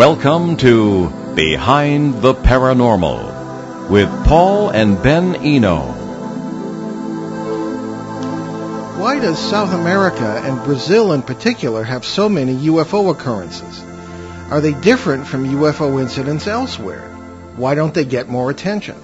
Welcome to Behind the Paranormal with Paul and Ben Eno. Why does South America and Brazil in particular have so many UFO occurrences? Are they different from UFO incidents elsewhere? Why don't they get more attention?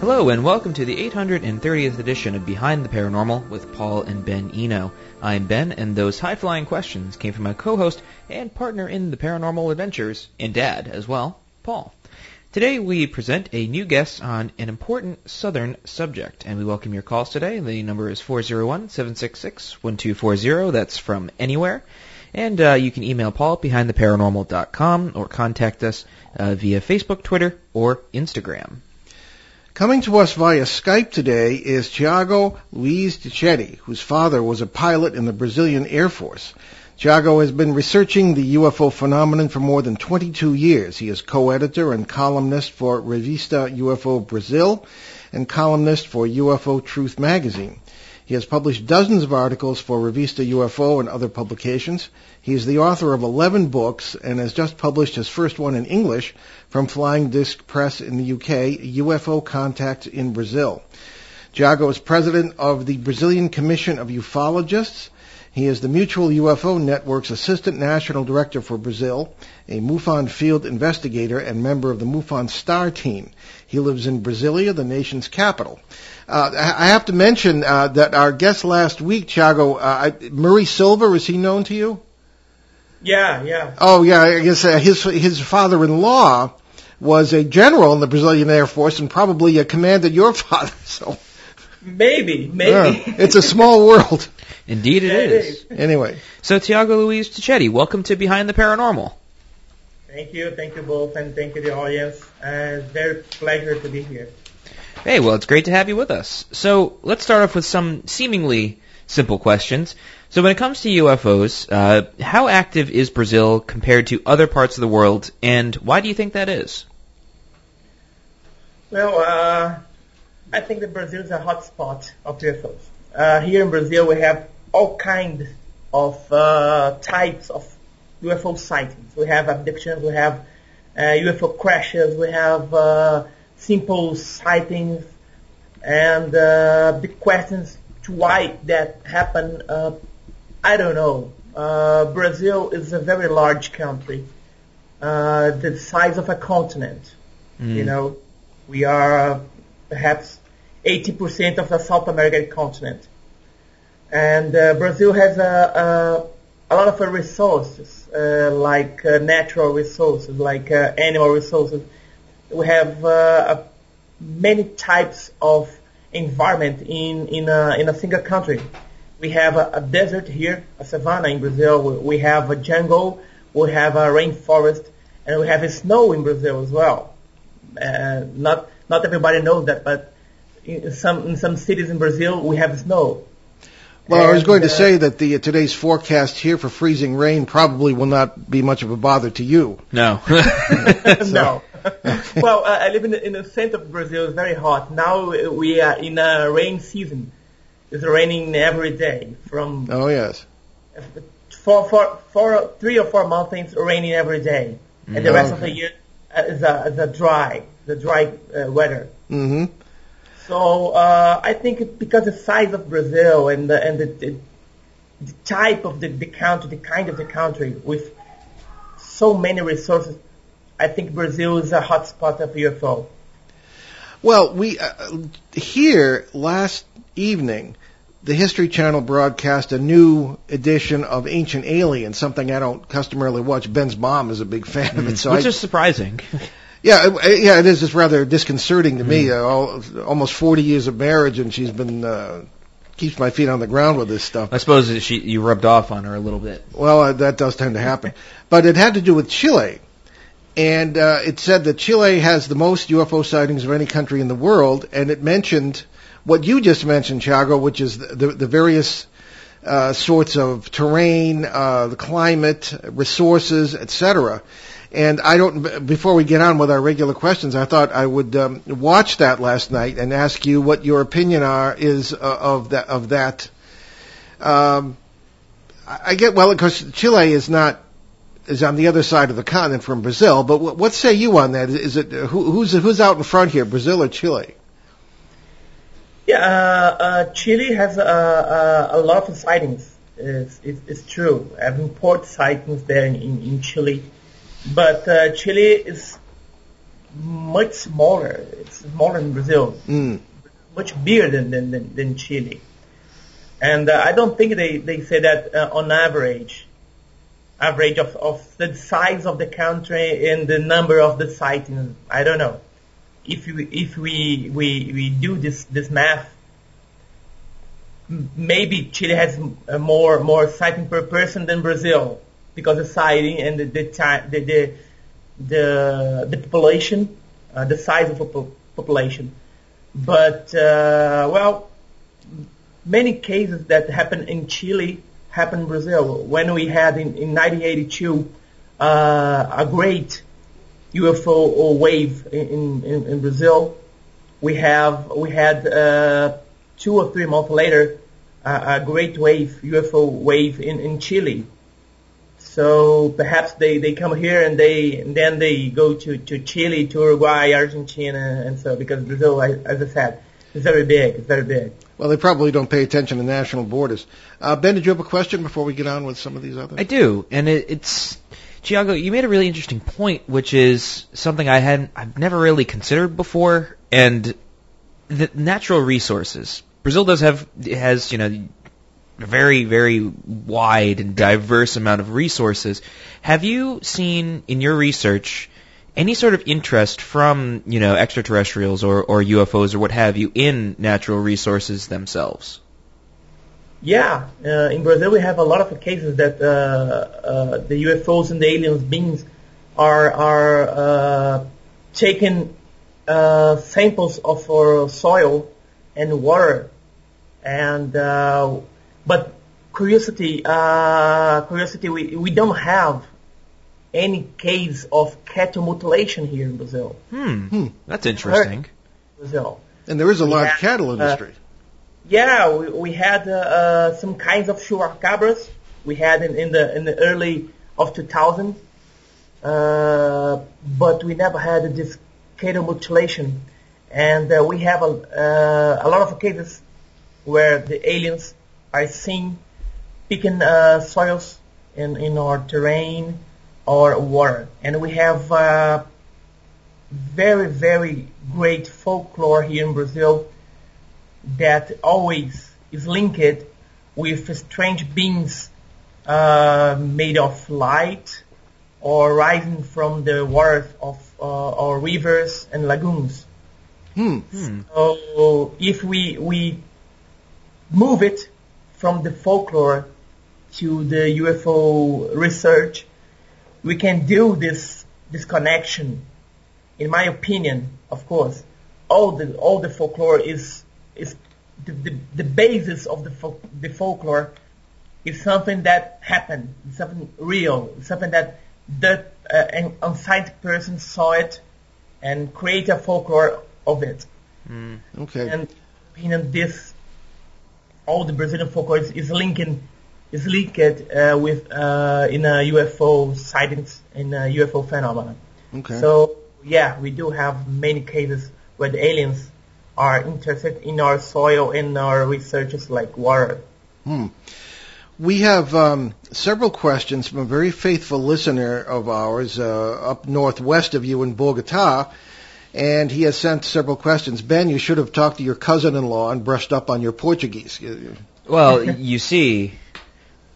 Hello, and welcome to the 830th edition of Behind the Paranormal with Paul and Ben Eno. I'm Ben, and those high flying questions came from my co host and partner in the paranormal adventures, and dad as well, Paul. Today we present a new guest on an important southern subject, and we welcome your calls today. The number is 401 766 1240. That's from anywhere. And uh, you can email Paul at behindtheparanormal.com or contact us uh, via Facebook, Twitter, or Instagram. Coming to us via Skype today is Tiago Luiz Ticchetti, whose father was a pilot in the Brazilian Air Force. Tiago has been researching the UFO phenomenon for more than 22 years. He is co-editor and columnist for Revista UFO Brazil and columnist for UFO Truth magazine. He has published dozens of articles for Revista UFO and other publications. He is the author of 11 books and has just published his first one in English from Flying Disc Press in the UK, UFO Contacts in Brazil. Tiago is president of the Brazilian Commission of Ufologists. He is the Mutual UFO Network's Assistant National Director for Brazil, a MUFON field investigator, and member of the MUFON STAR team. He lives in Brasilia, the nation's capital. Uh, I have to mention uh, that our guest last week, Tiago, uh, Murray Silver, is he known to you? Yeah, yeah. Oh, yeah. I guess uh, his his father-in-law was a general in the Brazilian Air Force and probably uh, commanded your father. So maybe, maybe yeah, it's a small world. Indeed, it it is. is. Anyway, So, Tiago Luiz Ticchetti, welcome to Behind the Paranormal. Thank you, thank you both, and thank you the audience. Uh, it's very pleasure to be here. Hey, well, it's great to have you with us. So, let's start off with some seemingly simple questions. So, when it comes to UFOs, uh, how active is Brazil compared to other parts of the world, and why do you think that is? Well, uh, I think that Brazil is a hot spot of UFOs. Uh, here in Brazil, we have all kinds of uh, types of UFO sightings. We have abductions, we have uh, UFO crashes, we have uh, simple sightings, and uh, big questions to why that happened. I don't know. Uh, Brazil is a very large country, uh, the size of a continent. You know, we are perhaps 80% of the South American continent. And uh, Brazil has a, a, a lot of uh, resources, uh, like uh, natural resources, like uh, animal resources. We have uh, many types of environment in, in, a, in a single country. We have a, a desert here, a savanna in Brazil. We, we have a jungle. We have a rainforest, and we have a snow in Brazil as well. Uh, not not everybody knows that, but in some in some cities in Brazil we have snow. well, I was And, going to uh, say that the uh, today's forecast here for freezing rain probably will not be much of a bother to you. No. no. well, uh, I live in the, in the center of Brazil. It's very hot. Now uh, we are in a rain season. It's raining every day from Oh yes. four, four, four, three or four months. It's raining every day, and the rest of the year uh, is a, is a dry, the dry uh, weather. hmm So uh, I think it- because the size of Brazil and the, and the, the, the type of the, the country, the kind of the country with so many resources, I think Brazil is a hotspot of UFO. Well, we uh, here last evening, the History Channel broadcast a new edition of Ancient Alien, something I don't customarily watch. Ben's mom is a big fan of it, so Which I, is surprising. yeah, it- yeah, it is just rather disconcerting to me. Uh, all, almost 40 years of marriage, and she's been uh, keeps my feet on the ground with this stuff. I suppose she you rubbed off on her a little bit. Well, uh, that does tend to happen. But it had to do with Chile. And uh, it said that Chile has the most UFO sightings of any country in the world, and it mentioned what you just mentioned, Chago, which is the, the, various uh, sorts of terrain, uh, the climate, resources, etc. And I don't. Before we get on with our regular questions, I thought I would um, watch that last night and ask you what your opinion are is uh, of that of that. Um, I get well because Chile is not is on the other side of the continent from Brazil. But what, what say you on that? Is it who, who's who's out in front here, Brazil or Chile? Yeah, uh, uh, Chile has uh, uh, a lot of sightings. It's, it's, it's true. I have import sightings there in, in Chile, but uh, Chile is much smaller. It's smaller than Brazil. Mm. Much bigger than, than, than, than Chile. And uh, I don't think they, they say that uh, on average, average of, of the size of the country and the number of the sightings. I don't know. If we, if we, we, we do this, this math, maybe Chile has uh, more, more sighting per person than Brazil because the sighting and the, the the, the, the, the population, uh, the size of the po- population. But, uh, well, many cases that happen in Chile happen in Brazil. When we had in, in 1982 uh, a great UFO wave in, in, in Brazil, we have we had uh, two or three months later uh, a great wave UFO wave in, in Chile. So perhaps they, they come here and they and then they go to, to Chile, to Uruguay, Argentina, and so because Brazil, as I said, is very big. It's very big. Well, they probably don't pay attention to national borders. Uh, ben, did you have a question before we get on with some of these others? I do, and it, it's Tiago. You made a really interesting point, which is something I hadn't, I've never really considered before, and the natural resources. Brazil does have has you know a very very wide and diverse amount of resources. Have you seen in your research any sort of interest from you know extraterrestrials or, or UFOs or what have you in natural resources themselves? Yeah, uh, in Brazil we have a lot of cases that uh, uh, the UFOs and the aliens beings are are uh, taking uh, samples of our soil and water, and uh, but curiosity curiosity we we don't have any case of cattle mutilation here in Brazil. Hmm, hmm. that's interesting. Brazil. And there is a large cattle industry. Yeah, we, we had uh, uh, some kinds of chupacabras. We had in, in the in the early of 2000, uh, but we never had this cattle mutilation, and uh, we have a uh, a lot of cases where the aliens are seen picking uh, soils in in our terrain or water, and we have uh, very very great folklore here in Brazil that always is linked with strange beings uh, made of light or rising from the waters of uh, our rivers and lagoons. Hmm. So if we we move it from the folklore to the UFO research, we can do this this connection. In my opinion, of course, all the all the folklore is is the, the, the basis of the, fol- the folklore is something that happened, something real, something that the uh, an unscientific person saw it and create a folklore of it. Mm. Okay. And opinion this all the Brazilian folklore is, is linking is linked uh, with uh, in a UFO sightings in a UFO phenomenon. Okay. So yeah, we do have many cases where the aliens are interested in our soil and our researches like water. Hmm. We have um, several questions from a very faithful listener of ours uh, up northwest of you in Bogota, and he has sent several questions. Ben, you should have talked to your cousin-in-law and brushed up on your Portuguese. Well, you see,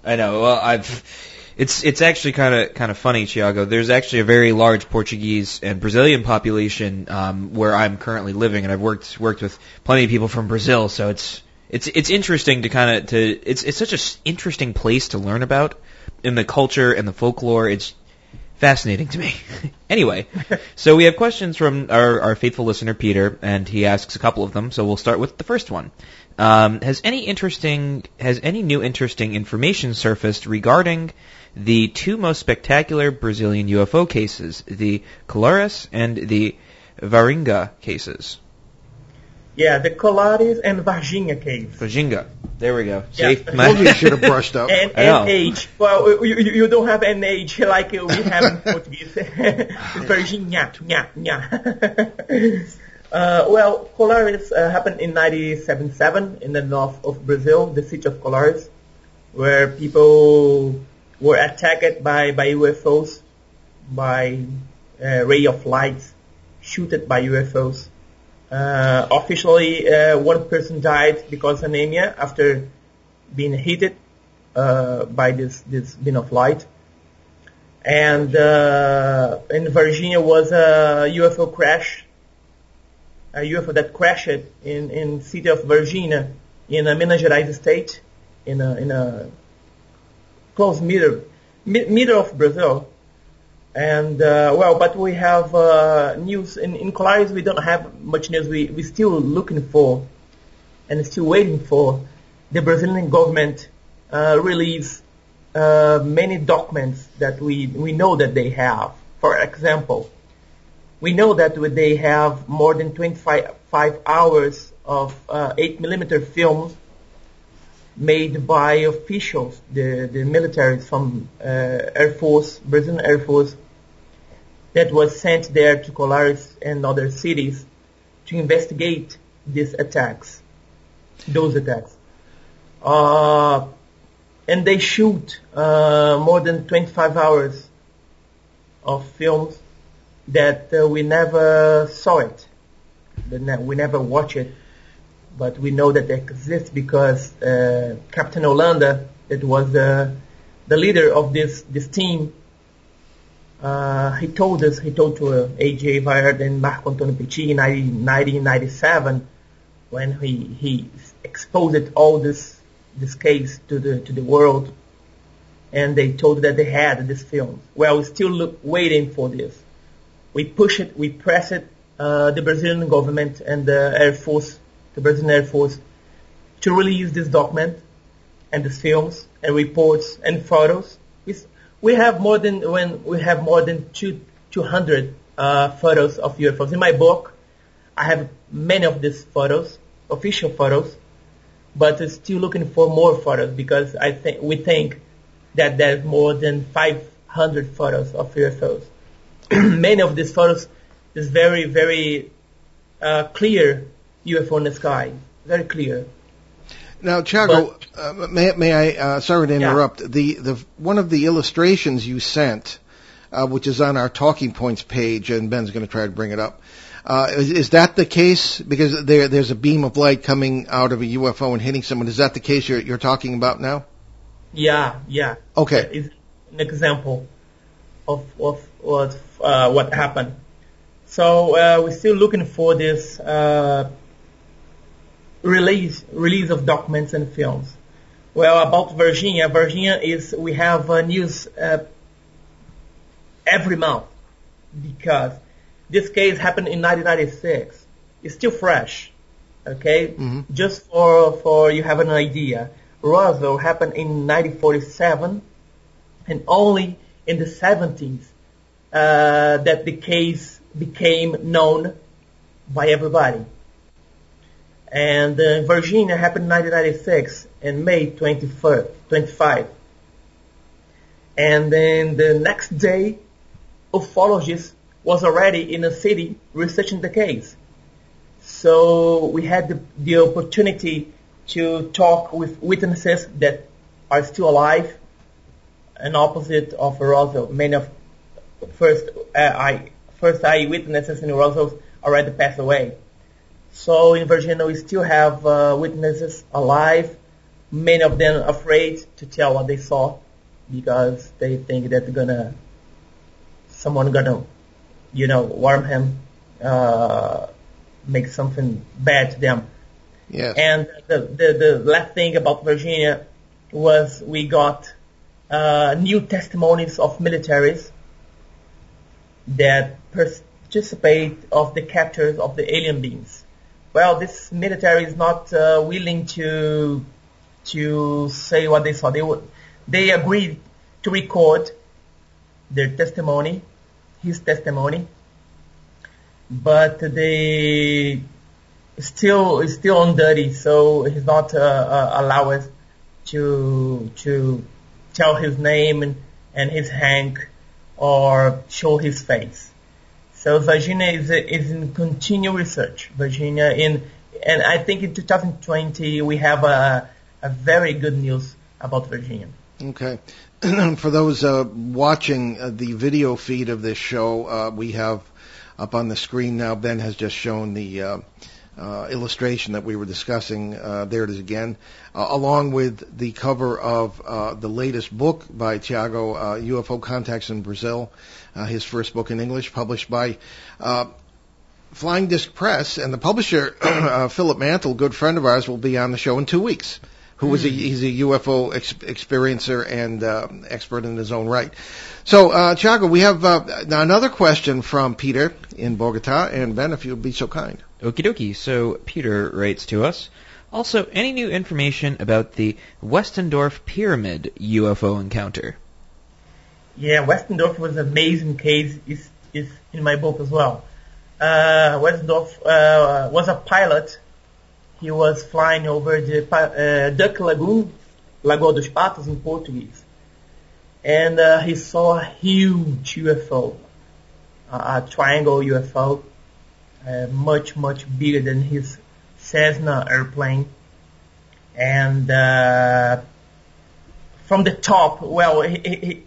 I know. Well, I've. It's it's actually kind of kind of funny, Tiago. There's actually a very large Portuguese and Brazilian population um, where I'm currently living, and I've worked worked with plenty of people from Brazil. So it's it's it's interesting to kind of to it's it's such an interesting place to learn about in the culture and the folklore. It's fascinating to me. anyway, so we have questions from our, our faithful listener Peter, and he asks a couple of them. So we'll start with the first one. Um, has any interesting has any new interesting information surfaced regarding the two most spectacular Brazilian UFO cases, the Colares and the Varinga cases? Yeah, the Colares and Varginha case. Varginha. There we go. Yeah. See, Told you you should have brushed up. And, I and age. Well, you, you, you don't have an age like we have in Portuguese. it's very nya, nya, nya. uh, well, Colares uh, happened in 1977 in the north of Brazil, the city of Colares, where people were attacked by, by UFOs, by uh, ray of light, shooted by UFOs. Uh, officially, uh, one person died because of anemia after being hit uh, by this this beam of light. And uh, in Varginha was a UFO crash, a UFO that crashed in in city of Varginha in a Minas Gerais state, in a in a close middle middle of Brazil. And uh, well, but we have uh, news in in Colares. We don't have much news. We we still looking for and still waiting for the Brazilian government uh, release uh, many documents that we we know that they have. For example, we know that they have more than 25 five hours of uh, 8 millimeter film made by officials, the the military from uh, Air Force, Brazilian Air Force, that was sent there to Colares and other cities to investigate these attacks, those attacks. Uh, and they shoot uh, more than 25 hours of films that uh, we never saw it. We never watch it, but we know that they exist because uh, Captain Hollanda, that was the the leader of this this team, uh, he told us, he told to uh, AJ Gevaerd and Marco Antonio Petit in 1997 when he he exposed all this this case to the to the world, and they told that they had this film. Well, we're still look, waiting for this. We push it, we press it. Uh, the Brazilian government and the Air Force, the Brazilian Air Force, to release this document and these films and reports and photos. We, we have more than when we have more than two 200 uh, photos of UFOs. In my book, I have many of these photos, official photos, but we're still looking for more photos because I think we think that there's more than 500 photos of UFOs. many of these photos is very very uh, clear UFO in the sky, very clear. Now, Chago, uh, may, may I? Uh, sorry to Yeah. interrupt. The the one of the illustrations you sent, uh, which is on our talking points page, and Ben's going to try to bring it up. Uh, is, is that the case? Because there there's a beam of light coming out of a UFO and hitting someone. Is that the case you're you're talking about now? Yeah, yeah. Okay. is an example of of what uh, what happened. So uh, we're still looking for this uh, release release of documents and films. Well, about Varginha, Varginha is we have uh, news uh, every month because this case happened in 1996. It's still fresh, okay? Mhm. Just for for you have an idea, Roswell happened in 1947, and only in the 70s uh, that the case became known by everybody. And uh, Varginha happened in 1996 in May 21st, 25. And then the next day, ufologist was already in the city researching the case. So we had the, the opportunity to talk with witnesses that are still alive, and opposite of Roswell. Many of first uh, eye first eyewitnesses in Roswell already passed away. So in Varginha, we still have uh, witnesses alive. Many of them afraid to tell what they saw because they think that gonna someone gonna you know warm him, uh, make something bad to them. Yes. And the, the, the last thing about Varginha was we got uh, new testimonies of militaries that participate of the captures of the alien beings. Well, this military is not uh, willing to to say what they saw. They would, they agreed to record their testimony, his testimony, but they still still on duty, so he's not uh, uh, allowed to to tell his name and, and his rank or show his face. So Varginha is is in continual research. Varginha in and I think in 2020 we have a a very good news about Varginha. Okay. For those uh, watching uh, the video feed of this show, uh, we have up on the screen now. Ben has just shown the uh, uh, illustration that we were discussing. Uh, there it is again, along with the cover of the latest book by Tiago, UFO Contacts in Brazil, his first book in English, published by. Flying Disc Press and the publisher Philip Mantle, good friend of ours, will be on the show in two weeks who was a, hmm. he's a UFO ex- experiencer and uh, expert in his own right. So, uh, Tiago, we have uh, another question from Peter in Bogota, and Ben, if you would be so kind. Okie dokie. So, Peter writes to us. Also, any new information about the Westendorff Pyramid UFO encounter? Yeah, Westendorff was an amazing case. is is in my book as well. Uh, Westendorff uh, was a pilot he was flying over the uh, Duck Lagoon, Lagoa dos Patos in Portuguese, and uh, he saw a huge UFO, a triangle UFO, uh, much much bigger than his Cessna airplane, and uh, from the top, well, he, he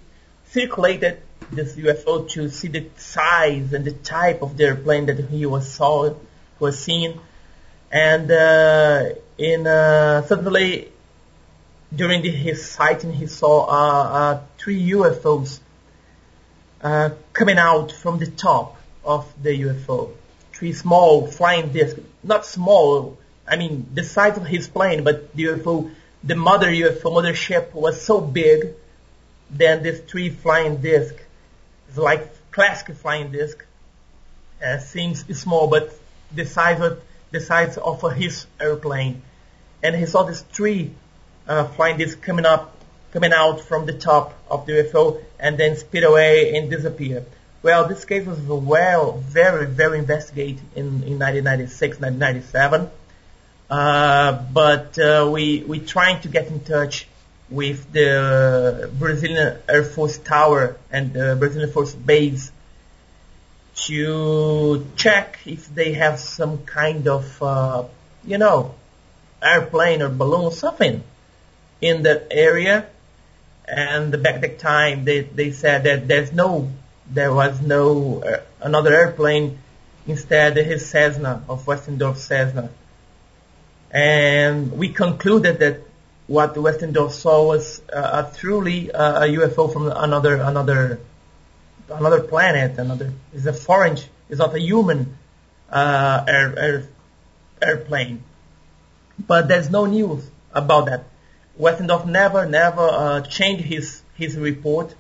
circulated this UFO to see the size and the type of the airplane that he was saw was seeing and uh, in uh, suddenly during the, his sighting he saw uh, uh, three UFOs uh, coming out from the top of the UFO. Three small flying discs, not small. I mean the size of his plane, but the UFO, the mother UFO, mother ship was so big. Then this three flying disc. it's like classic flying disc, uh, seems small, but the size of the sides of his airplane, and he saw this tree uh, flying disc coming up, coming out from the top of the UFO, and then speed away and disappear. Well, this case was well, very, very investigated in, in 1996, 1997. Uh, but uh, we we trying to get in touch with the Brazilian Air Force Tower and the Brazilian Force Base to check if they have some kind of, uh, you know, airplane or balloon or something in that area. And back at that time, they, they said that there's no, there was no uh, another airplane. Instead, his Cessna of Westendorff Cessna. And we concluded that what Westendorff saw was uh, a truly uh, a UFO from another another another planet, another is a foreign, is not a human uh, air, air, airplane. But there's no news about that. Westendorff never, never uh, changed his his report.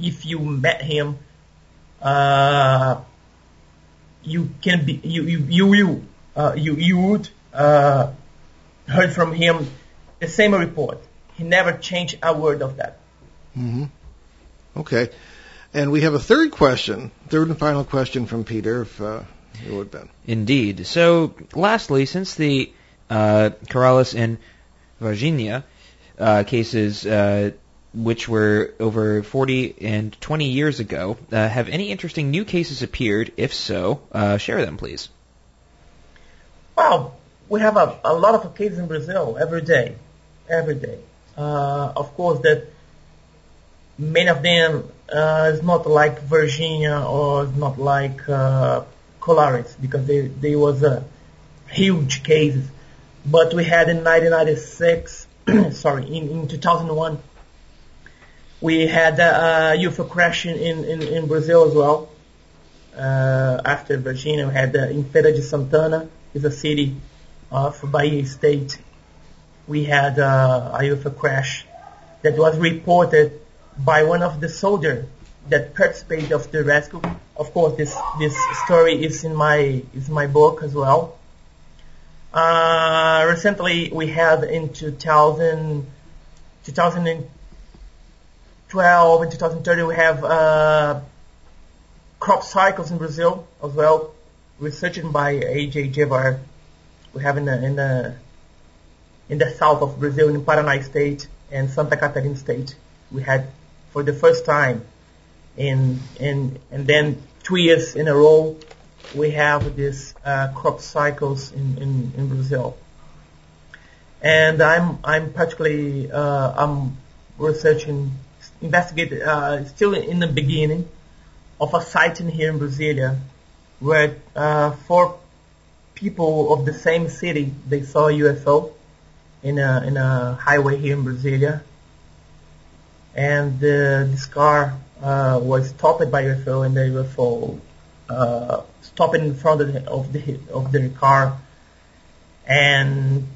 If you met him, uh, you can be you you you will uh, you you would uh, heard from him the same report. He never changed a word of that. Mm-hmm. Okay. And we have a third question, third and final question from Peter, if uh, you would, Ben. Indeed. So, lastly, since the uh, Corrales and Varginha uh, cases, uh, which were over 40 and 20 years ago, uh, have any interesting new cases appeared? If so, uh, share them, please. Well, we have a, a lot of cases in Brazil every day, every day. Uh, of course, that many of them uh, is not like Varginha or is not like uh, Colares because they they was a huge cases. But we had in 1996, sorry, in, in 2001, we had a, a UFO crash in, in, in Brazil as well. Uh, after Varginha, we had uh, in Feira de Santana, is a city of Bahia State. We had uh, a UFO crash that was reported by one of the soldiers that participated of the rescue. Of course, this this story is in my is my book as well. Uh, recently, we had in 2000, 2012 and 2030, we have uh, crop cycles in Brazil as well, researched by A.J. Gevaerd We have in the in the in the south of Brazil, in Paraná State and Santa Catarina State. We had for the first time, in in and then two years in a row, we have these uh, crop cycles in, in, in Brazil. And I'm I'm particularly uh, I'm researching, investigating, uh, still in the beginning of a sighting here in Brasilia, where uh, four people of the same city they saw a UFO in a in a highway here in Brasilia, and uh, this car uh, was stopped by UFO, and the UFO uh, stopped in front of the of the, of the car, and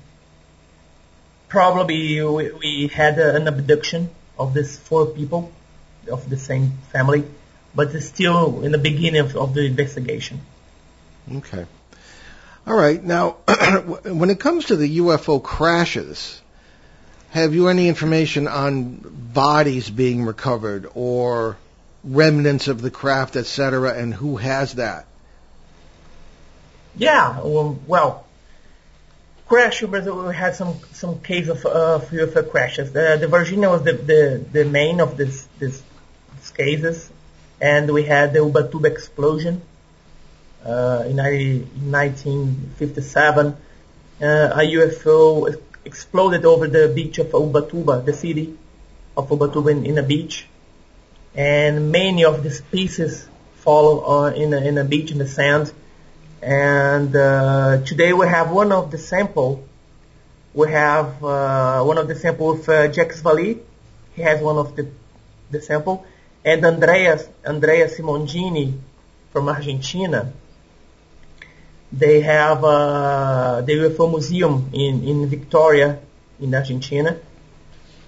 probably we, we had an abduction of these four people of the same family, but it's still in the beginning of, of the investigation. Okay. All right. Now, when it comes to the UFO crashes, have you any information on bodies being recovered or remnants of the craft, etc., and who has that? Yeah. Well, well crash we had some some case of uh, UFO crashes. The, the Varginha was the, the, the main of this, this, cases, and we had the Ubatuba explosion uh, in 1957, uh, a UFO exploded over the beach of Ubatuba, the city of Ubatuba in, in a beach, and many of these pieces fall uh, in, a, in a beach in the sand. And uh, today we have one of the sample. We have uh, one of the sample with uh, Jacques Vallée. He has one of the the sample, and Andreas Andrea Simondini from Argentina they have uh, the UFO museum in, in Victoria, in Argentina.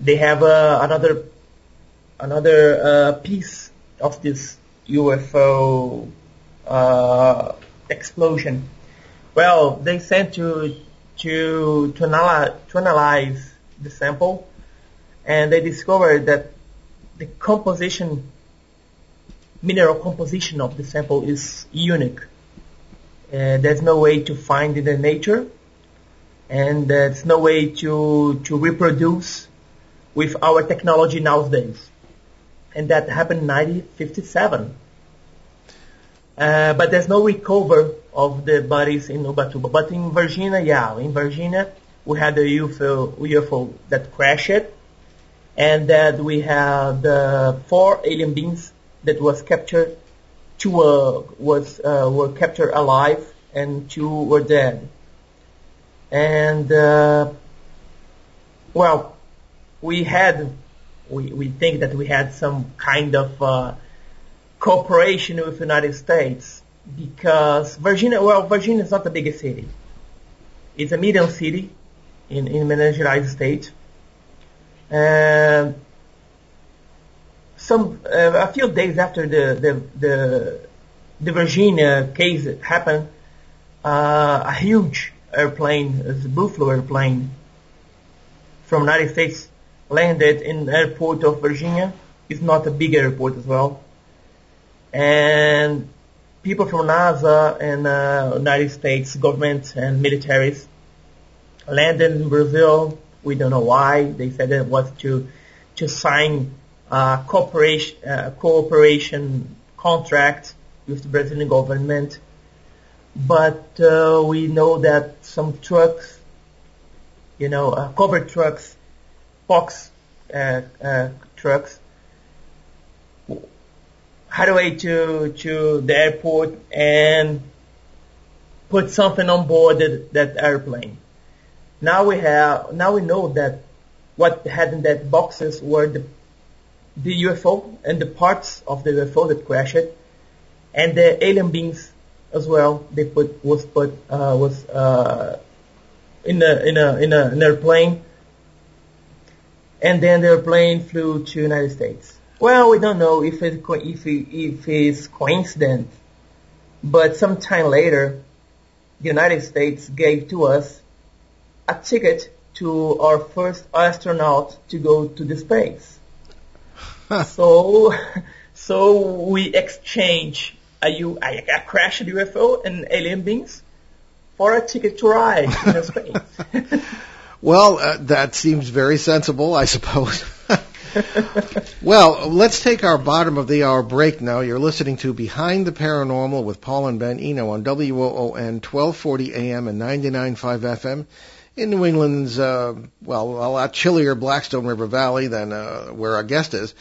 They have uh, another another uh, piece of this UFO uh, explosion. Well, they sent to to to analyze, to analyze the sample, and they discovered that the composition, mineral composition of the sample is unique uh, there's no way to find it in nature, and there's no way to to reproduce with our technology nowadays. And that happened in 1957. Uh, but there's no recover of the bodies in Ubatuba. But in Varginha, yeah, in Varginha, we had a UFO, UFO that crashed, and that we had uh, four alien beings that was captured two uh, was uh, were captured alive and two were dead. And uh, well, we had we we think that we had some kind of uh, cooperation with the United States because Varginha well Varginha is not the biggest city. It's a medium city in in Minas Gerais state. And some uh, a few days after the the the, the Varginha case happened, uh, a huge airplane, a Buffalo airplane from United States landed in the airport of Varginha. It's not a big airport as well. And people from NASA and uh, United States government and militaries landed in Brazil. We don't know why. They said it was to to sign uh, cooperation, uh, cooperation contract with the Brazilian government. But uh, we know that some trucks, you know, uh, covered trucks, box uh, uh, trucks, had a way to to the airport and put something on board that, that airplane. Now we have now we know that what had in that boxes were the the UFO and the parts of the UFO that crashed, and the alien beings as well. They put was put uh, was uh, in a in a in a an airplane, and then the airplane flew to United States. Well, we don't know if it if it, if it's coincidence, but sometime later, the United States gave to us a ticket to our first astronaut to go to the space so, so we exchange a, U, a, a crashed UFO and alien beings for a ticket to ride in space. well, uh, that seems very sensible, I suppose. well, let's take our bottom of the hour break now. You're listening to Behind the Paranormal with Paul and Ben Eno on WOON 1240 AM and 99.5 FM in New England's, uh, well, a lot chillier Blackstone River Valley than uh, where our guest is.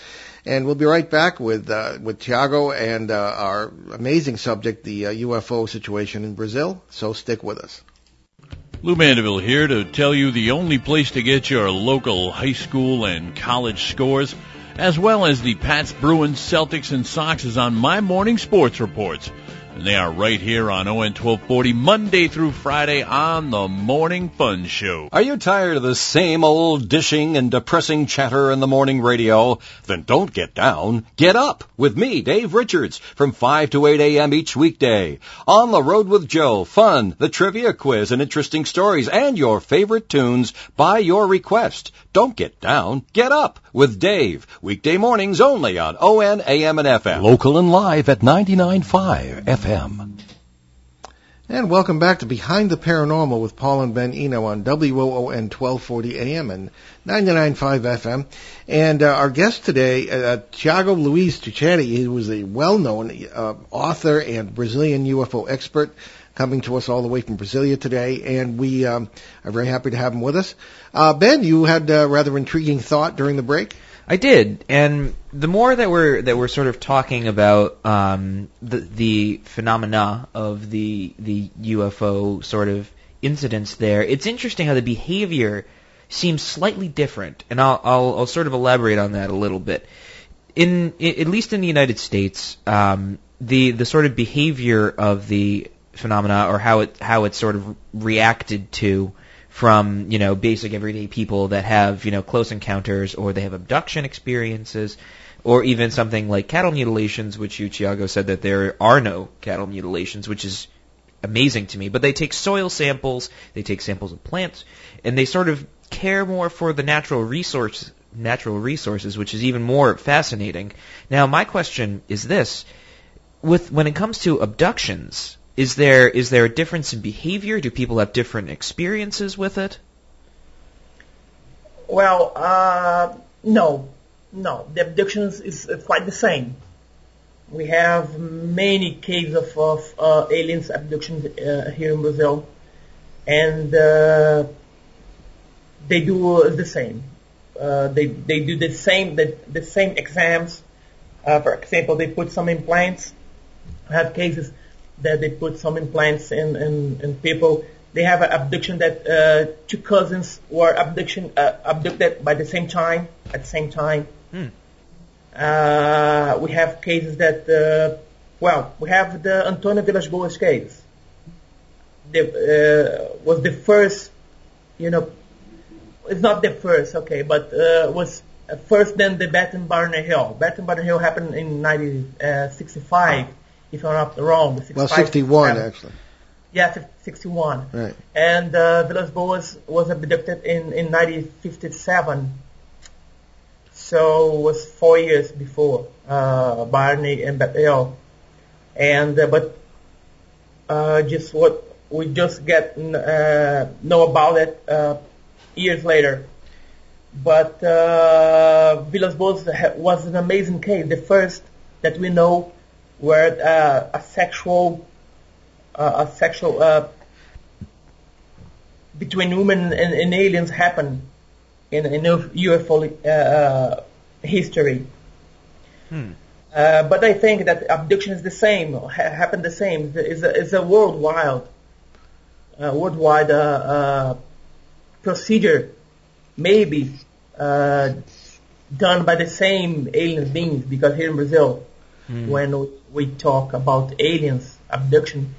And we'll be right back with uh, with Tiago and uh, our amazing subject, the uh, UFO situation in Brazil. So stick with us. Lou Mandeville here to tell you the only place to get your local high school and college scores, as well as the Pats, Bruins, Celtics, and Sox is on my morning sports reports. And they are right here on ON 1240 Monday through Friday on the Morning Fun Show. Are you tired of the same old dishing and depressing chatter in the morning radio? Then don't get down. Get up with me, Dave Richards, from 5 to 8 a.m. each weekday. On the road with Joe, fun, the trivia quiz and interesting stories and your favorite tunes by your request. Don't get down. Get up with Dave. Weekday mornings only on ON, AM, and FM. Local and live at 99.5 FM. And welcome back to Behind the Paranormal with Paul and Ben Eno on WOON 1240 AM and 99.5 FM. And uh, our guest today, uh, Tiago Luiz Ticchetti, he was a well-known uh, author and Brazilian UFO expert coming to us all the way from Brasilia today, and we um, are very happy to have him with us. Uh, ben, you had a rather intriguing thought during the break. I did, and the more that we're that we're sort of talking about um, the the phenomena of the the UFO sort of incidents there, it's interesting how the behavior seems slightly different, and I'll I'll, I'll sort of elaborate on that a little bit. In, in at least in the United States, um, the the sort of behavior of the phenomena or how it how it's sort of reacted to from you know basic everyday people that have you know close encounters or they have abduction experiences or even something like cattle mutilations, which you Tiago said that there are no cattle mutilations, which is amazing to me. But they take soil samples, they take samples of plants, and they sort of care more for the natural resource natural resources, which is even more fascinating. Now, my question is this: with when it comes to abductions, is there is there a difference in behavior? Do people have different experiences with it? Well, uh, no, no. The abductions is quite the same. We have many cases of, of uh, aliens abductions uh, here in Brazil, and uh, they do the same. Uh, they they do the same the, the same exams. Uh, for example, they put some implants. I have cases that they put some implants in, in, in people. They have an abduction that uh, two cousins were abduction uh, abducted by the same time at the same time. Hmm. Uh, we have cases that uh, well, we have the Antonio Vilas Boas case. The, uh, was the first, you know, it's not the first, okay, but uh, was first then the Betty and Barney Hill. Betty and Barney Hill happened in 1965 if I'm not wrong. Well, 61 actually. Yeah, 61. Right. And uh, Vilas Boas was abducted in, in 1957. So it was four years before uh, Barney and Bethel. And uh, but uh, just what we just get uh, know about it uh, years later. But uh, Vilas Boas was an amazing case, the first that we know where uh, a sexual uh, a sexual uh, between human and, and, aliens happen in, in UFO uh, uh, history. Hmm. Uh, but I think that abduction is the same, ha- happened the same. It's a, it's a worldwide, worldwide procedure, maybe done by the same alien beings. Because here in Brazil, mm. when we talk about aliens abduction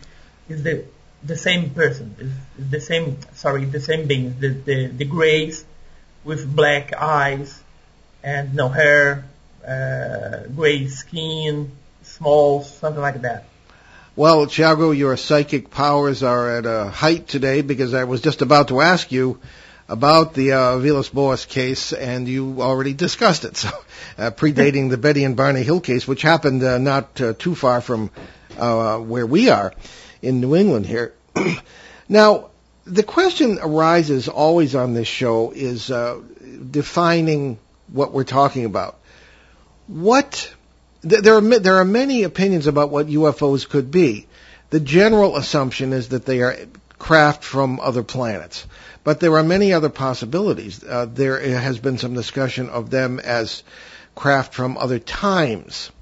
is the the same person is, the same sorry the same being the, the the grays with black eyes and no hair uh, gray skin small something like that. Well, Tiago, your psychic powers are at a height today because I was just about to ask you about the uh, Vilas Boas case, and you already discussed it. So, uh, predating the Betty and Barney Hill case, which happened uh, not uh, too far from uh, where we are in New England here. Now, the question arises always on this show is uh, defining what we're talking about. What there are there are many opinions about what UFOs could be. The general assumption is that they are craft from other planets, but there are many other possibilities. Uh, there has been some discussion of them as craft from other times,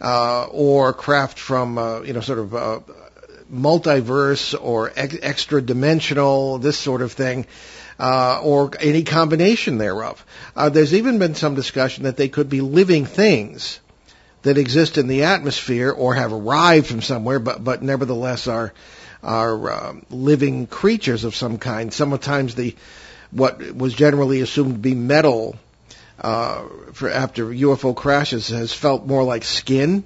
uh, or craft from uh, you know sort of uh, multiverse or ex- extra dimensional, this sort of thing. Uh, or any combination thereof. Uh, there's even been some discussion that they could be living things that exist in the atmosphere or have arrived from somewhere, but but nevertheless are are um, living creatures of some kind. Sometimes the what was generally assumed to be metal uh, for after UFO crashes has felt more like skin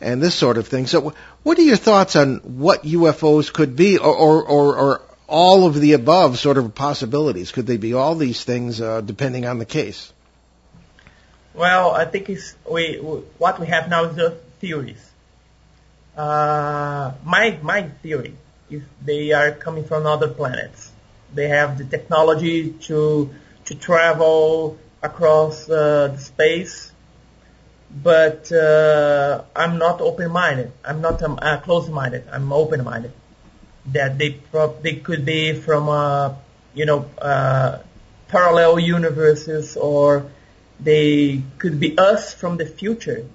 and this sort of thing. So, what are your thoughts on what UFOs could be, or or, or, or all of the above sort of possibilities? Could they be all these things, uh, depending on the case? Well, I think it's we, what we have now is just theories. Uh, my my theory is they are coming from other planets. They have the technology to to travel across uh, the space, but uh, I'm not open-minded. I'm not um, uh, closed-minded. I'm open-minded. That they pro- they could be from uh, you know uh, parallel universes or they could be us from the future.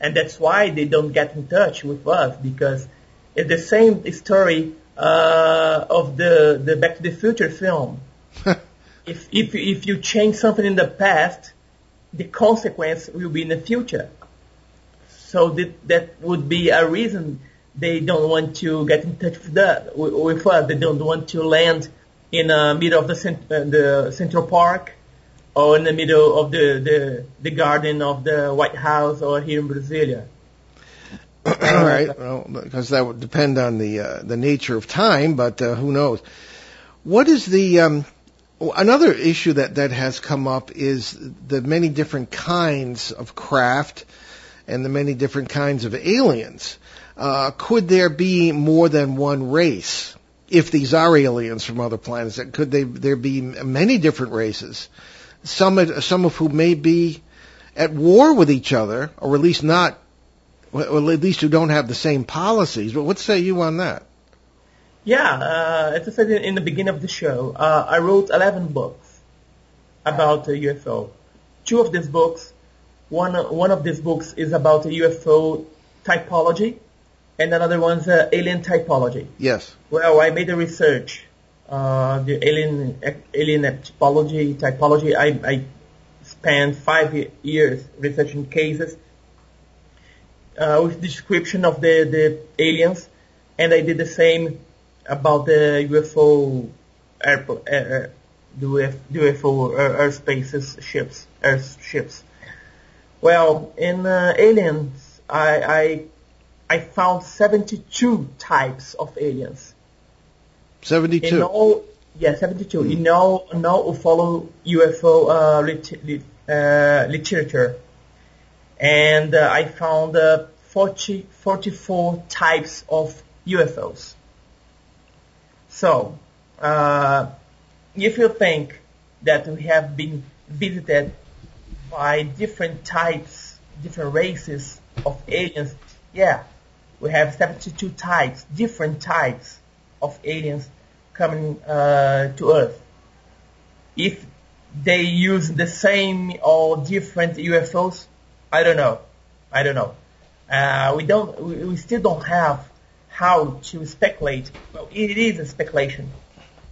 And that's why they don't get in touch with us because it's the same story uh, of the, the Back to the Future film. if, if, if you change something in the past, the consequence will be in the future. So that, that would be a reason they don't want to get in touch with, the, with us. They don't want to land in the middle of the, uh, the Central Park or in the middle of the, the, the garden of the White House or here in Brasilia. All right, well, because that would depend on the uh, the nature of time, but uh, who knows? What is the um, another issue that that has come up is the many different kinds of craft and the many different kinds of aliens. Uh, could there be more than one race? If these are aliens from other planets, could they there be many different races? Some some of whom may be at war with each other, or at least not, or at least who don't have the same policies. But what say you on that? Yeah, uh, as I said in the beginning of the show, uh, I wrote 11 books about the UFO. Two of these books, one one of these books is about the UFO typology, and another one's uh, alien typology. Yes. Well, I made a research uh, the alien alien typology typology. I, I spent five years researching cases uh, with description of the the aliens, and I did the same about the UFO airport, uh, the UFO airspaces ships, airships. Well, in uh, aliens, I, I I found 72 types of aliens 72. In all, yeah, 72. Mm. In all, now follow UFO uh, lit, lit, uh, literature. And uh, I found uh, 40, 44 types of UFOs. So, uh, if you think that we have been visited by different types, different races of aliens, yeah, we have 72 types, different types of aliens coming uh, to Earth. If they use the same or different UFOs, I don't know. I don't know. Uh, we don't. We, we still don't have how to speculate. Well, it is a speculation,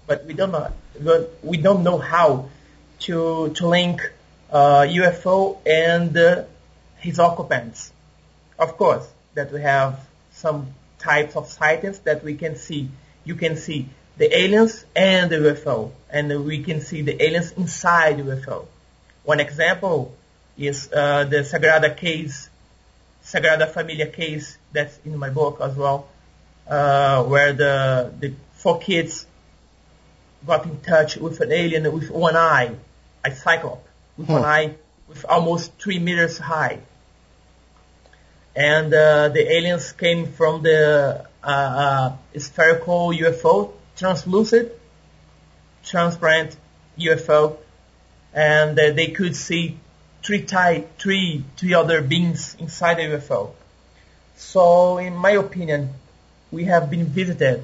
but we don't know. We don't know how to to link uh, UFO and uh, his occupants. Of course, that we have some types of sightings that we can see you can see the aliens and the UFO, and we can see the aliens inside the UFO. One example is uh, the Sagrada case, Sagrada Familia case that's in my book as well, uh, where the the four kids got in touch with an alien with one eye, a cyclops, with hmm. one eye with almost three meters high. And uh, the aliens came from the uh, uh, spherical UFO translucent, transparent UFO, and uh, they could see three type, three, three other beings inside the UFO. So, in my opinion, we have been visited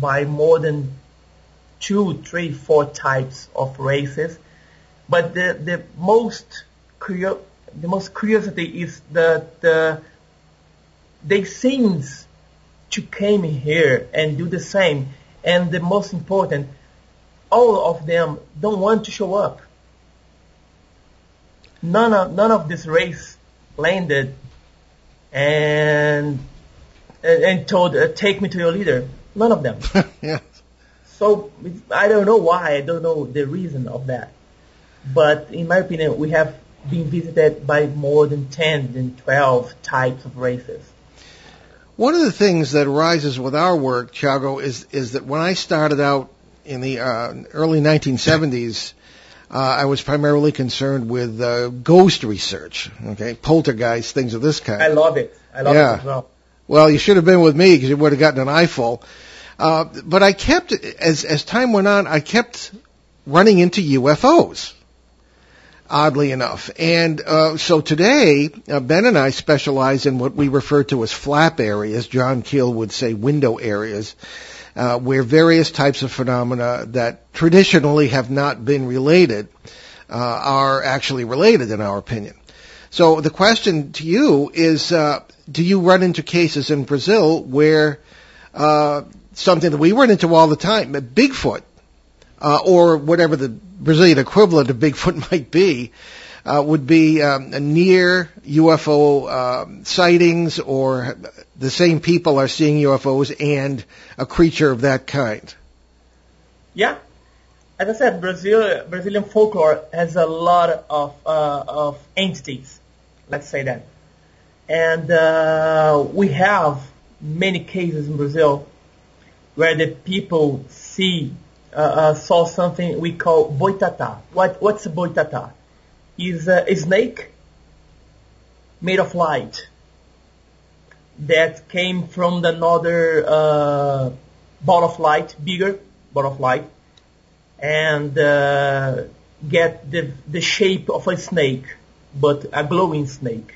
by more than two, three, four types of races. But the, the most curio- the most curiosity is that the, they seems to came here and do the same. And the most important, all of them don't want to show up. None of none of this race landed and and told, uh, "Take me to your leader." None of them. yeah. So I don't know why. I don't know the reason of that. But in my opinion, we have been visited by more than 10 than 12 types of races. One of the things that arises with our work, Tiago, is is that when I started out in the uh, early 1970s, uh, I was primarily concerned with uh, ghost research, okay, poltergeist, things of this kind. I love it. I love Yeah. it as well. Well, you should have been with me because you would have gotten an eyeful. Uh, but I kept, as as time went on, I kept running into UFOs. Oddly enough, and uh, so today uh, Ben and I specialize in what we refer to as flap areas. John Keel would say window areas, uh, where various types of phenomena that traditionally have not been related uh, are actually related, in our opinion. So the question to you is, uh, do you run into cases in Brazil where uh, something that we run into all the time, Bigfoot, uh, or whatever the Brazilian equivalent of Bigfoot might be, uh, would be um, near UFO um, sightings, or the same people are seeing UFOs and a creature of that kind? Yeah. As I said, Brazil, Brazilian folklore has a lot of, uh, of entities. Let's say that. And uh, we have many cases in Brazil where the people see uh, uh, saw something we call boitatá. What what's a boitatá? Is a, a snake made of light that came from another uh, ball of light, bigger ball of light, and uh, get the the shape of a snake, but a glowing snake.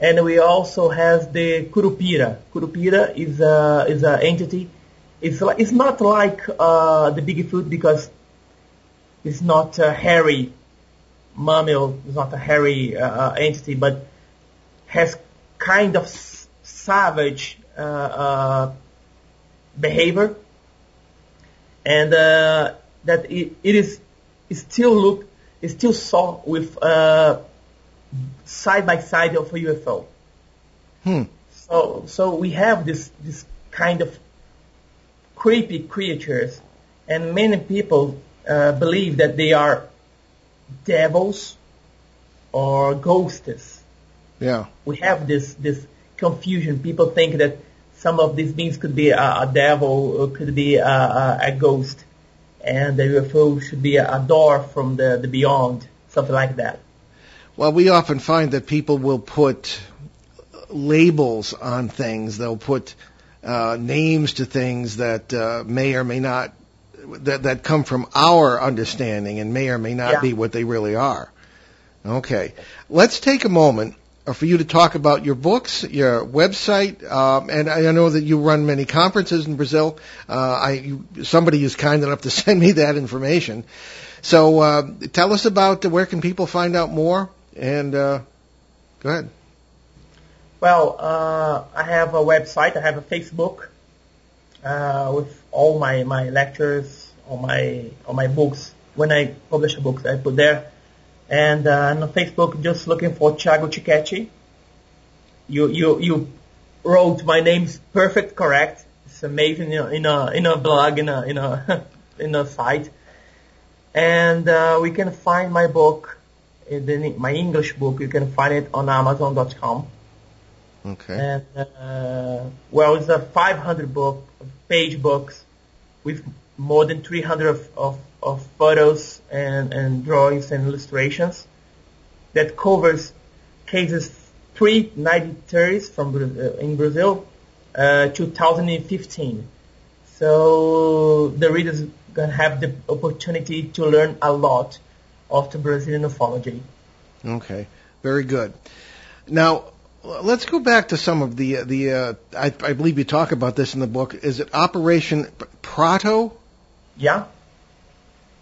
And we also have the curupira. Curupira is a is an entity. It's like, it's not like uh, the Bigfoot because it's not a hairy mammal. It's not a hairy uh, entity, but has kind of s- savage uh, uh, behavior, and uh, that it, it is it still look it still saw with uh, side by side of a UFO. Hmm. So so we have this this kind of creepy creatures, and many people uh, believe that they are devils or ghosts. Yeah. We have this this confusion. People think that some of these beings could be a, a devil or could be a, a, a ghost, and the UFO should be a, a door from the, the beyond, something like that. Well, we often find that people will put labels on things. They'll put uh, names to things that uh, may or may not that that come from our understanding and may or may not Yeah. be what they really are. Okay, let's take a moment uh, for you to talk about your books, your website, um, and I know that you run many conferences in Brazil. Uh, I you, somebody is kind enough to send me that information. So uh, tell us about uh, where can people find out more, and uh, go ahead. Well, uh, I have a website. I have a Facebook uh, with all my, my lectures, all my all my books. When I publish a book, I put there. And uh, on Facebook, just looking for Thiago Ticchetti. You you you wrote my name's perfect, correct. It's amazing in a in a, blog in a in a in a site. And uh, we can find my book, my English book. You can find it on Amazon.com. Okay. And uh, well, it's a 500 book page books with more than 300 of, of, of photos and, and drawings and illustrations that covers cases pre-1930s from uh, in Brazil uh, 2015. So the readers gonna have the opportunity to learn a lot of the Brazilian ufology. Okay, very good. Now, let's go back to some of the the. Uh, I, I believe you talk about this in the book. Is it Operation Prato? Yeah.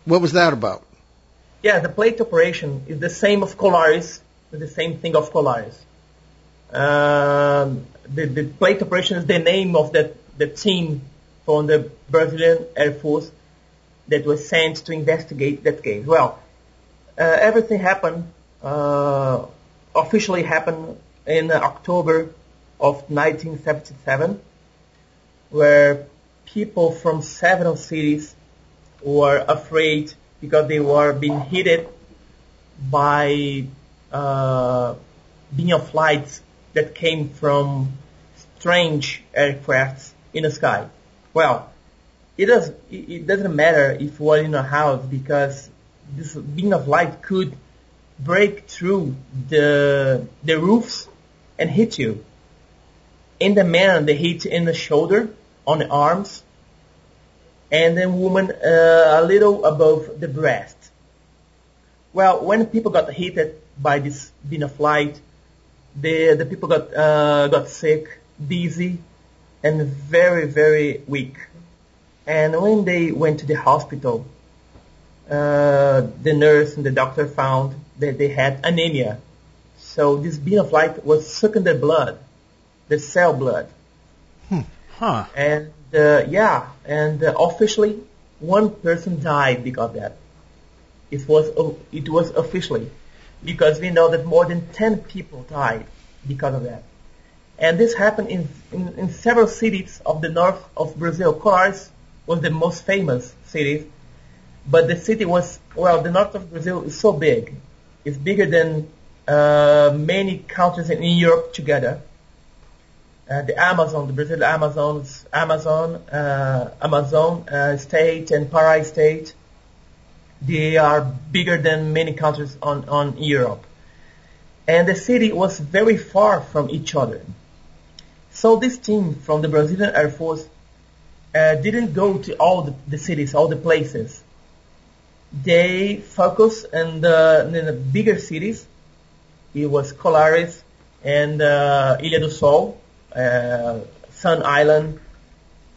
What was that about? Yeah, the plate operation is the same of Colares, the same thing of Colares. Um, the, the plate operation is the name of the, the team from the Brazilian Air Force that was sent to investigate that case. Well, uh, everything happened, uh, officially happened in October of 1977, where people from several cities were afraid because they were being hit by uh, being of flights that came from strange aircrafts in the sky. Well, it does it doesn't matter if you are in a house because this beam of light could break through the the roofs and hit you. In the man, they hit in the shoulder, on the arms, and then woman uh, a little above the breast. Well, when people got hit by this beam of light, the the people got uh, got sick, dizzy, and very very weak. And when they went to the hospital, uh, the nurse and the doctor found that they had anemia. So this beam of light was sucking the blood, the cell blood. Hmm. Huh. And uh, yeah, and uh, officially one person died because of that. It was uh, it was officially because we know that more than 10 people died because of that. And this happened in, in, in several cities of the north of Brazil. Colares was the most famous city, but the city was, well, the north of Brazil is so big. It's bigger than uh, many countries in Europe together. Uh, the Amazon, the Brazil Amazon's Amazon, uh, Amazon uh, state and Pará state, they are bigger than many countries on, on Europe. And the city was very far from each other. So this team from the Brazilian Air Force uh, didn't go to all the, the, cities, all the places. They focused the, in the bigger cities. It was Colares and uh, Ilha do Sol, uh, Sun Island,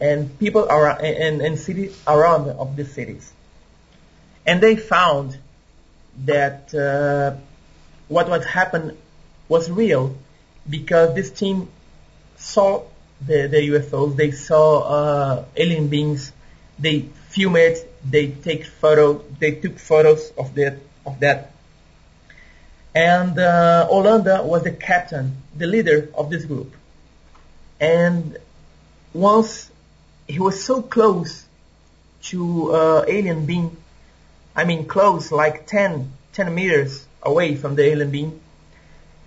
and people around and, and cities around of the cities. And they found that uh, what was happened was real because this team saw the, the UFOs, they saw uh, alien beings, they filmed it, they take photo, they took photos of that of that. And uh, Hollanda was the captain, the leader of this group. And once he was so close to uh, alien being, I mean close, like 10, 10 meters away from the alien being,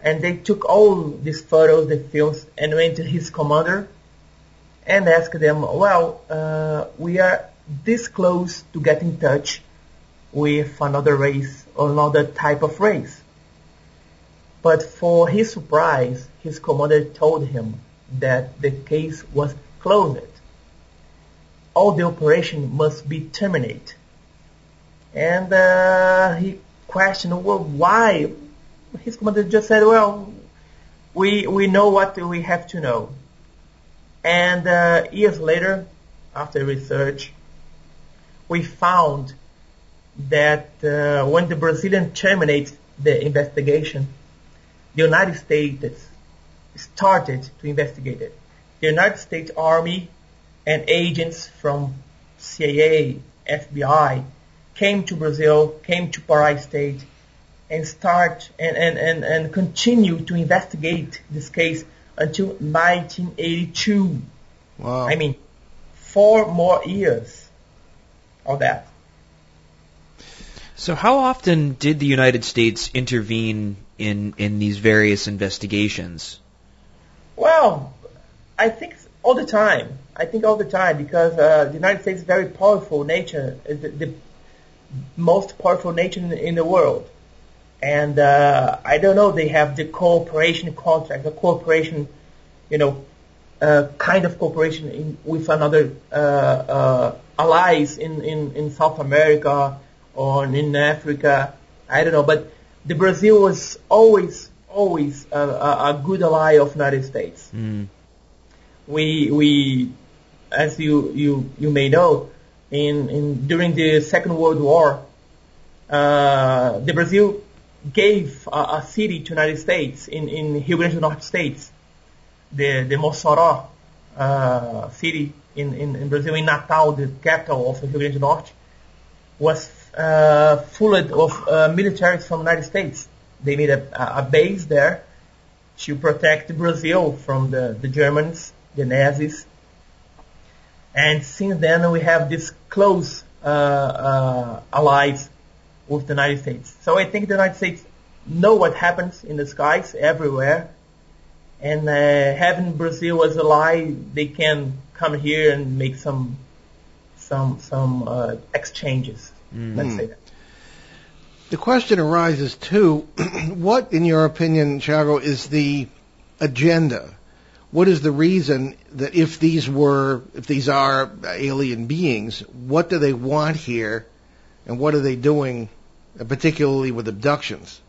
and they took all these photos, the films, and went to his commander and asked them, well, uh, we are this close to get in touch with another race or another type of race. But for his surprise, his commander told him that the case was closed. All the operation must be terminated. And uh, he questioned, well, why? His commander just said, well, we, we know what we have to know. And uh, years later, after research, we found that uh, when the Brazilian terminated the investigation, the United States started to investigate it. The United States Army and agents from CIA, FBI came to Brazil, came to Pará State, and start and, and, and, and continue to investigate this case until 1982. Wow. I mean, four more years of that. So how often did the United States intervene in in these various investigations? Well, I think all the time. I think all the time because uh, the United States is very powerful nation, is the, the most powerful nation in the world. And uh, I don't know, they have the cooperation contract, the cooperation, you know, uh, kind of cooperation in, with another uh, uh, allies in, in, in South America or in Africa. I don't know, but the Brazil was always always a, a, a good ally of United States. Mm. We we as you you you may know in in during the Second World War, uh, the Brazil gave a, a city to United States in in Rio Grande do Norte states, the the Mossoró uh, city in, in in Brazil in Natal, the capital of Rio Grande do Norte, was uh, full of uh, militaries from the United States. They made a, a base there to protect Brazil from the, the Germans, the Nazis. And since then we have this close uh, uh, allies with the United States. So I think the United States know what happens in the skies everywhere. And uh, having Brazil as ally, they can come here and make some some some uh, exchanges. Let's say that. The question arises too, what in your opinion, Thiago, is the agenda? What is the reason that if these were, if these are alien beings, what do they want here, and what are they doing, uh, particularly with abductions,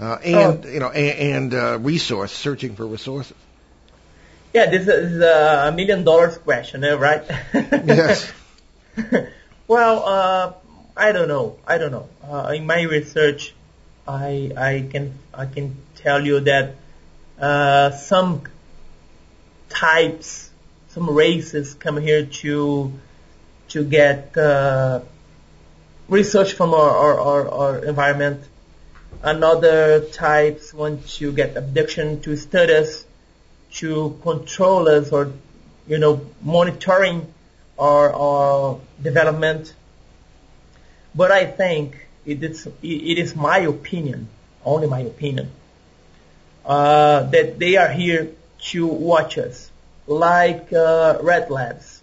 uh, and you know, and, and uh, resource searching for resources? Yeah, this is a million dollars question, right? Yes. well, uh, I don't know. I don't know. Uh, in my research, I I can I can tell you that uh, some types, some races come here to to get uh, research from our, our, our, our environment. Another types want to get abduction to study us, to control us, or you know monitoring our, our development. But I think it is, it is my opinion, only my opinion, uh, that they are here to watch us, like uh, red labs.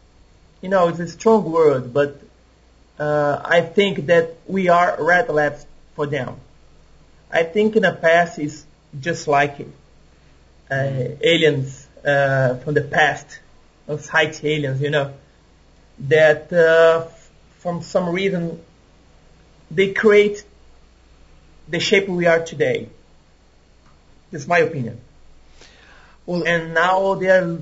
You know, it's a strong word, but uh, I think that we are red labs for them. I think in the past is just like it. Uh, aliens uh, from the past, site aliens, you know, that uh, from some reason they create the shape we are today. It's my opinion. Well, And now they're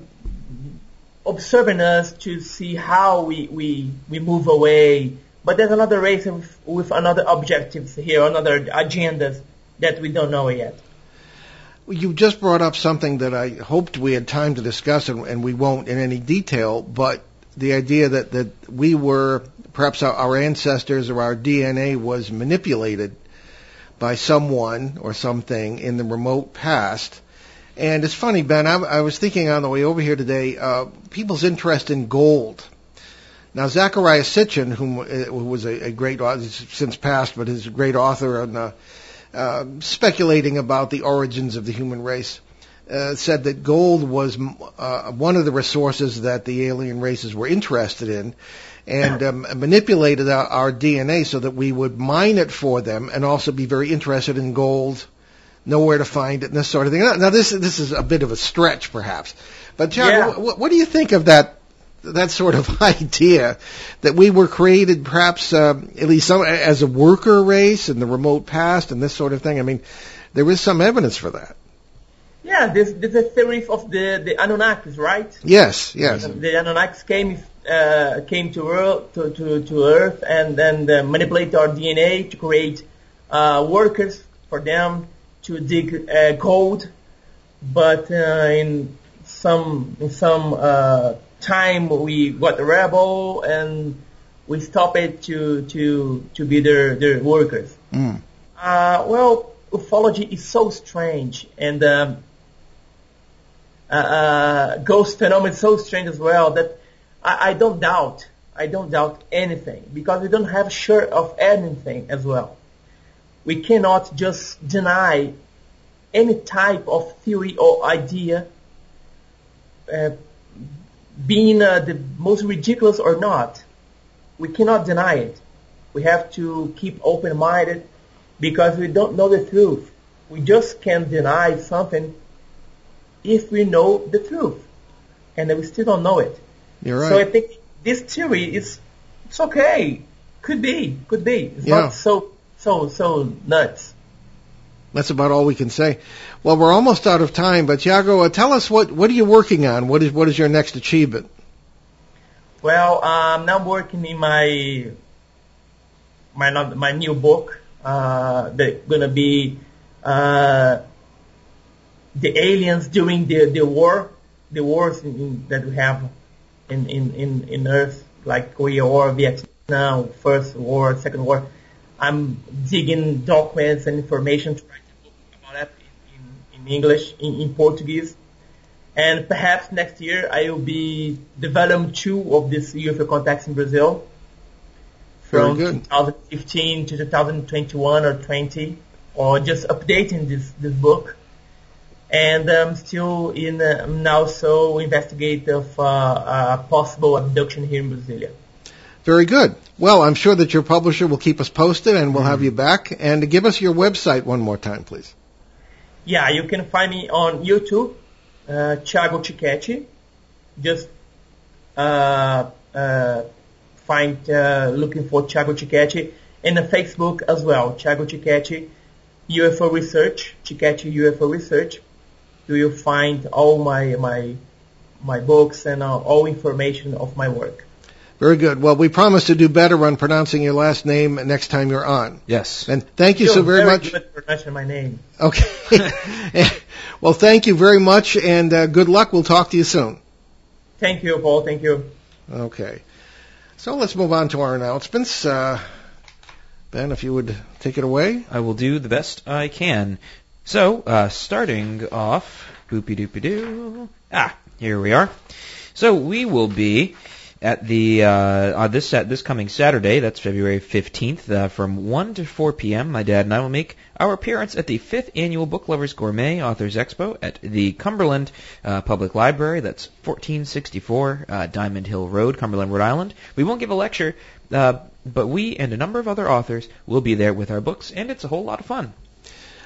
observing us to see how we, we, we move away. But there's another race with, with another objectives here, another agendas that we don't know yet. You just brought up something that I hoped we had time to discuss, and, and we won't in any detail. But the idea that that we were perhaps our, our ancestors or our DNA was manipulated by someone or something in the remote past. And it's funny, Ben. I, I was thinking on the way over here today, uh, people's interest in gold. Now, Zecharia Sitchin, whom uh, who was a, a great author, since passed, but is a great author on uh, uh, speculating about the origins of the human race, uh, said that gold was uh, one of the resources that the alien races were interested in, and um, manipulated our, our DNA so that we would mine it for them, and also be very interested in gold, know where to find it, and this sort of thing. Now, now this this is a bit of a stretch, perhaps, but John, Yeah. what, what do you think of that? That sort of idea that we were created, perhaps um, at least some, as a worker race in the remote past, and this sort of thing. I mean, there is some evidence for that. Yeah, this, this is a theory of the, the Anunnakis, right? Yes, yes. The Anunnakis came uh, came to Earth to, to, to Earth and then uh, manipulate our DNA to create uh, workers for them to dig uh, gold. But uh, in some in some uh, time we got a rebel and we stopped it to to to be their their workers. Mm. Uh, well, ufology is so strange, and um, uh, uh, ghost phenomenon so strange as well that I, I don't doubt. I don't doubt anything because we don't have sure of anything as well. We cannot just deny any type of theory or idea, uh, being uh, the most ridiculous or not. We cannot deny it. We have to keep open-minded because we don't know the truth. We just can't deny something if we know the truth. and we still don't know it. You're right. So I think this theory is it's okay. Could be, could be. It's Yeah. not so so so nuts. That's about all we can say. Well, we're almost out of time, but Tiago, uh, tell us what what are you working on? What is what is your next achievement? Well, I'm now working in my my my new book. Uh, that's gonna be uh, the aliens during the the war, the wars in, that we have in, in in in Earth, like Korea War, Vietnam, First War, Second War. I'm digging documents and information to write a book about that in, in, in English, in, in Portuguese. And perhaps next year I will be developing two of these UFO contacts in Brazil from 2015 to 2021 or 20, or just updating this this book. And I'm still in uh, now so investigate of uh, uh, possible abduction here in Brasilia. Very good. Well, I'm sure that your publisher will keep us posted, and we'll have you back. And give us your website one more time, please. Yeah, you can find me on YouTube, uh, Thiago. Just uh, uh, find uh, looking for Thiago Ticchetti, and the Facebook as well, Thiago Ticchetti, UFO Research, Ticchetti UFO Research. Do you find all my my my books and uh, all information of my work. Very good. Well, we promise to do better on pronouncing your last name next time you're on. Yes. And thank you so You're very much. good for pronouncing my name. Okay. well, thank you very much, and uh, good luck. We'll talk to you soon. Thank you, Paul. Thank you. Okay. So let's move on to our announcements. Uh, ben, if you would take it away. I will do the best I can. So, uh, starting off, boopy doopy doo. Ah, here we are. So we will be at the uh, on this this coming Saturday. That's February fifteenth, uh, from one to four p.m. My dad and I will make our appearance at the fifth annual Book Lovers Gourmet Authors Expo at the Cumberland uh, Public Library. That's fourteen sixty four uh, Diamond Hill Road, Cumberland, Rhode Island. We won't give a lecture. Uh, but we and a number of other authors will be there with our books, and it's a whole lot of fun.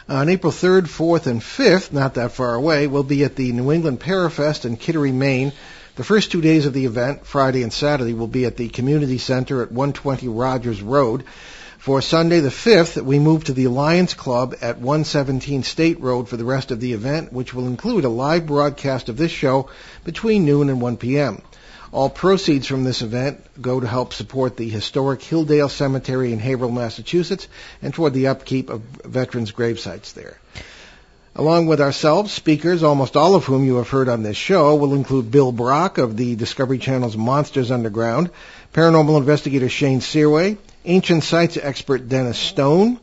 On April 3rd, 4th, and 5th, not that far away, we'll be at the New England Parafest in Kittery, Maine. The first two days of the event, Friday and Saturday, will be at the Community Center at 120 Rogers Road. For Sunday the 5th, we move to the Alliance Club at 117 State Road for the rest of the event, which will include a live broadcast of this show between noon and 1 p.m. All proceeds from this event go to help support the historic Hilldale Cemetery in Haverhill, Massachusetts, and toward the upkeep of veterans' grave sites there. Along with ourselves, speakers, almost all of whom you have heard on this show, will include Bill Brock of the Discovery Channel's Monsters Underground, paranormal investigator Shane Searway, ancient sites expert Dennis Stone,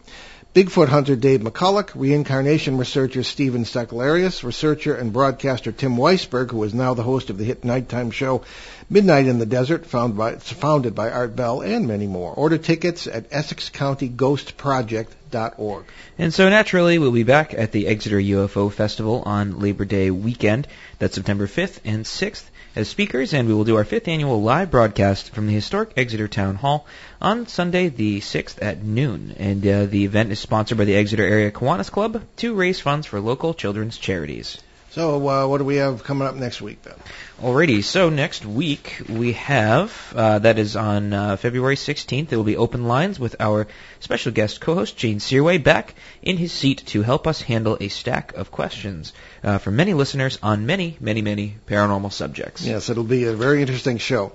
Bigfoot hunter Dave McCulloch, reincarnation researcher Stephen Stacklarius, researcher and broadcaster Tim Weisberg, who is now the host of the hit nighttime show Midnight in the Desert, found by, founded by Art Bell, and many more. Order tickets at EssexCountyGhostProject.org. And so naturally, we'll be back at the Exeter UFO Festival on Labor Day weekend. That's September 5th and 6th as speakers, and we will do our fifth annual live broadcast from the historic Exeter Town Hall on Sunday the 6th at noon. And uh, the event is sponsored by the Exeter Area Kiwanis Club to raise funds for local children's charities. So, uh, what do we have coming up next week, then? Alrighty, so next week we have, uh, that is on uh, February 16th, It will be open lines with our special guest co-host, Gene Searway, back in his seat to help us handle a stack of questions uh, from many listeners on many, many, many paranormal subjects. Yes, it'll be a very interesting show.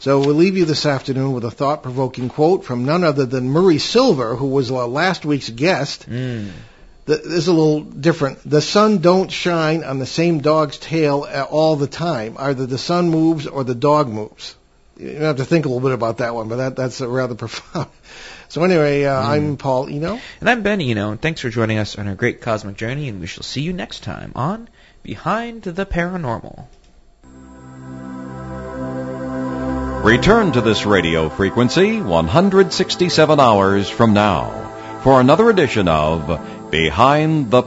So we'll leave you this afternoon with a thought-provoking quote from none other than Murray Silver, who was uh, last week's guest. Mm. The, this is a little different. The sun don't shine on the same dog's tail uh, all the time. Either the sun moves or the dog moves. You have to think a little bit about that one, but that, that's uh, rather profound. So anyway, uh, I'm Paul Eno. And I'm Ben Eno, and thanks for joining us on our great cosmic journey, and we shall see you next time on Behind the Paranormal. Return to this radio frequency 167 hours from now for another edition of Behind the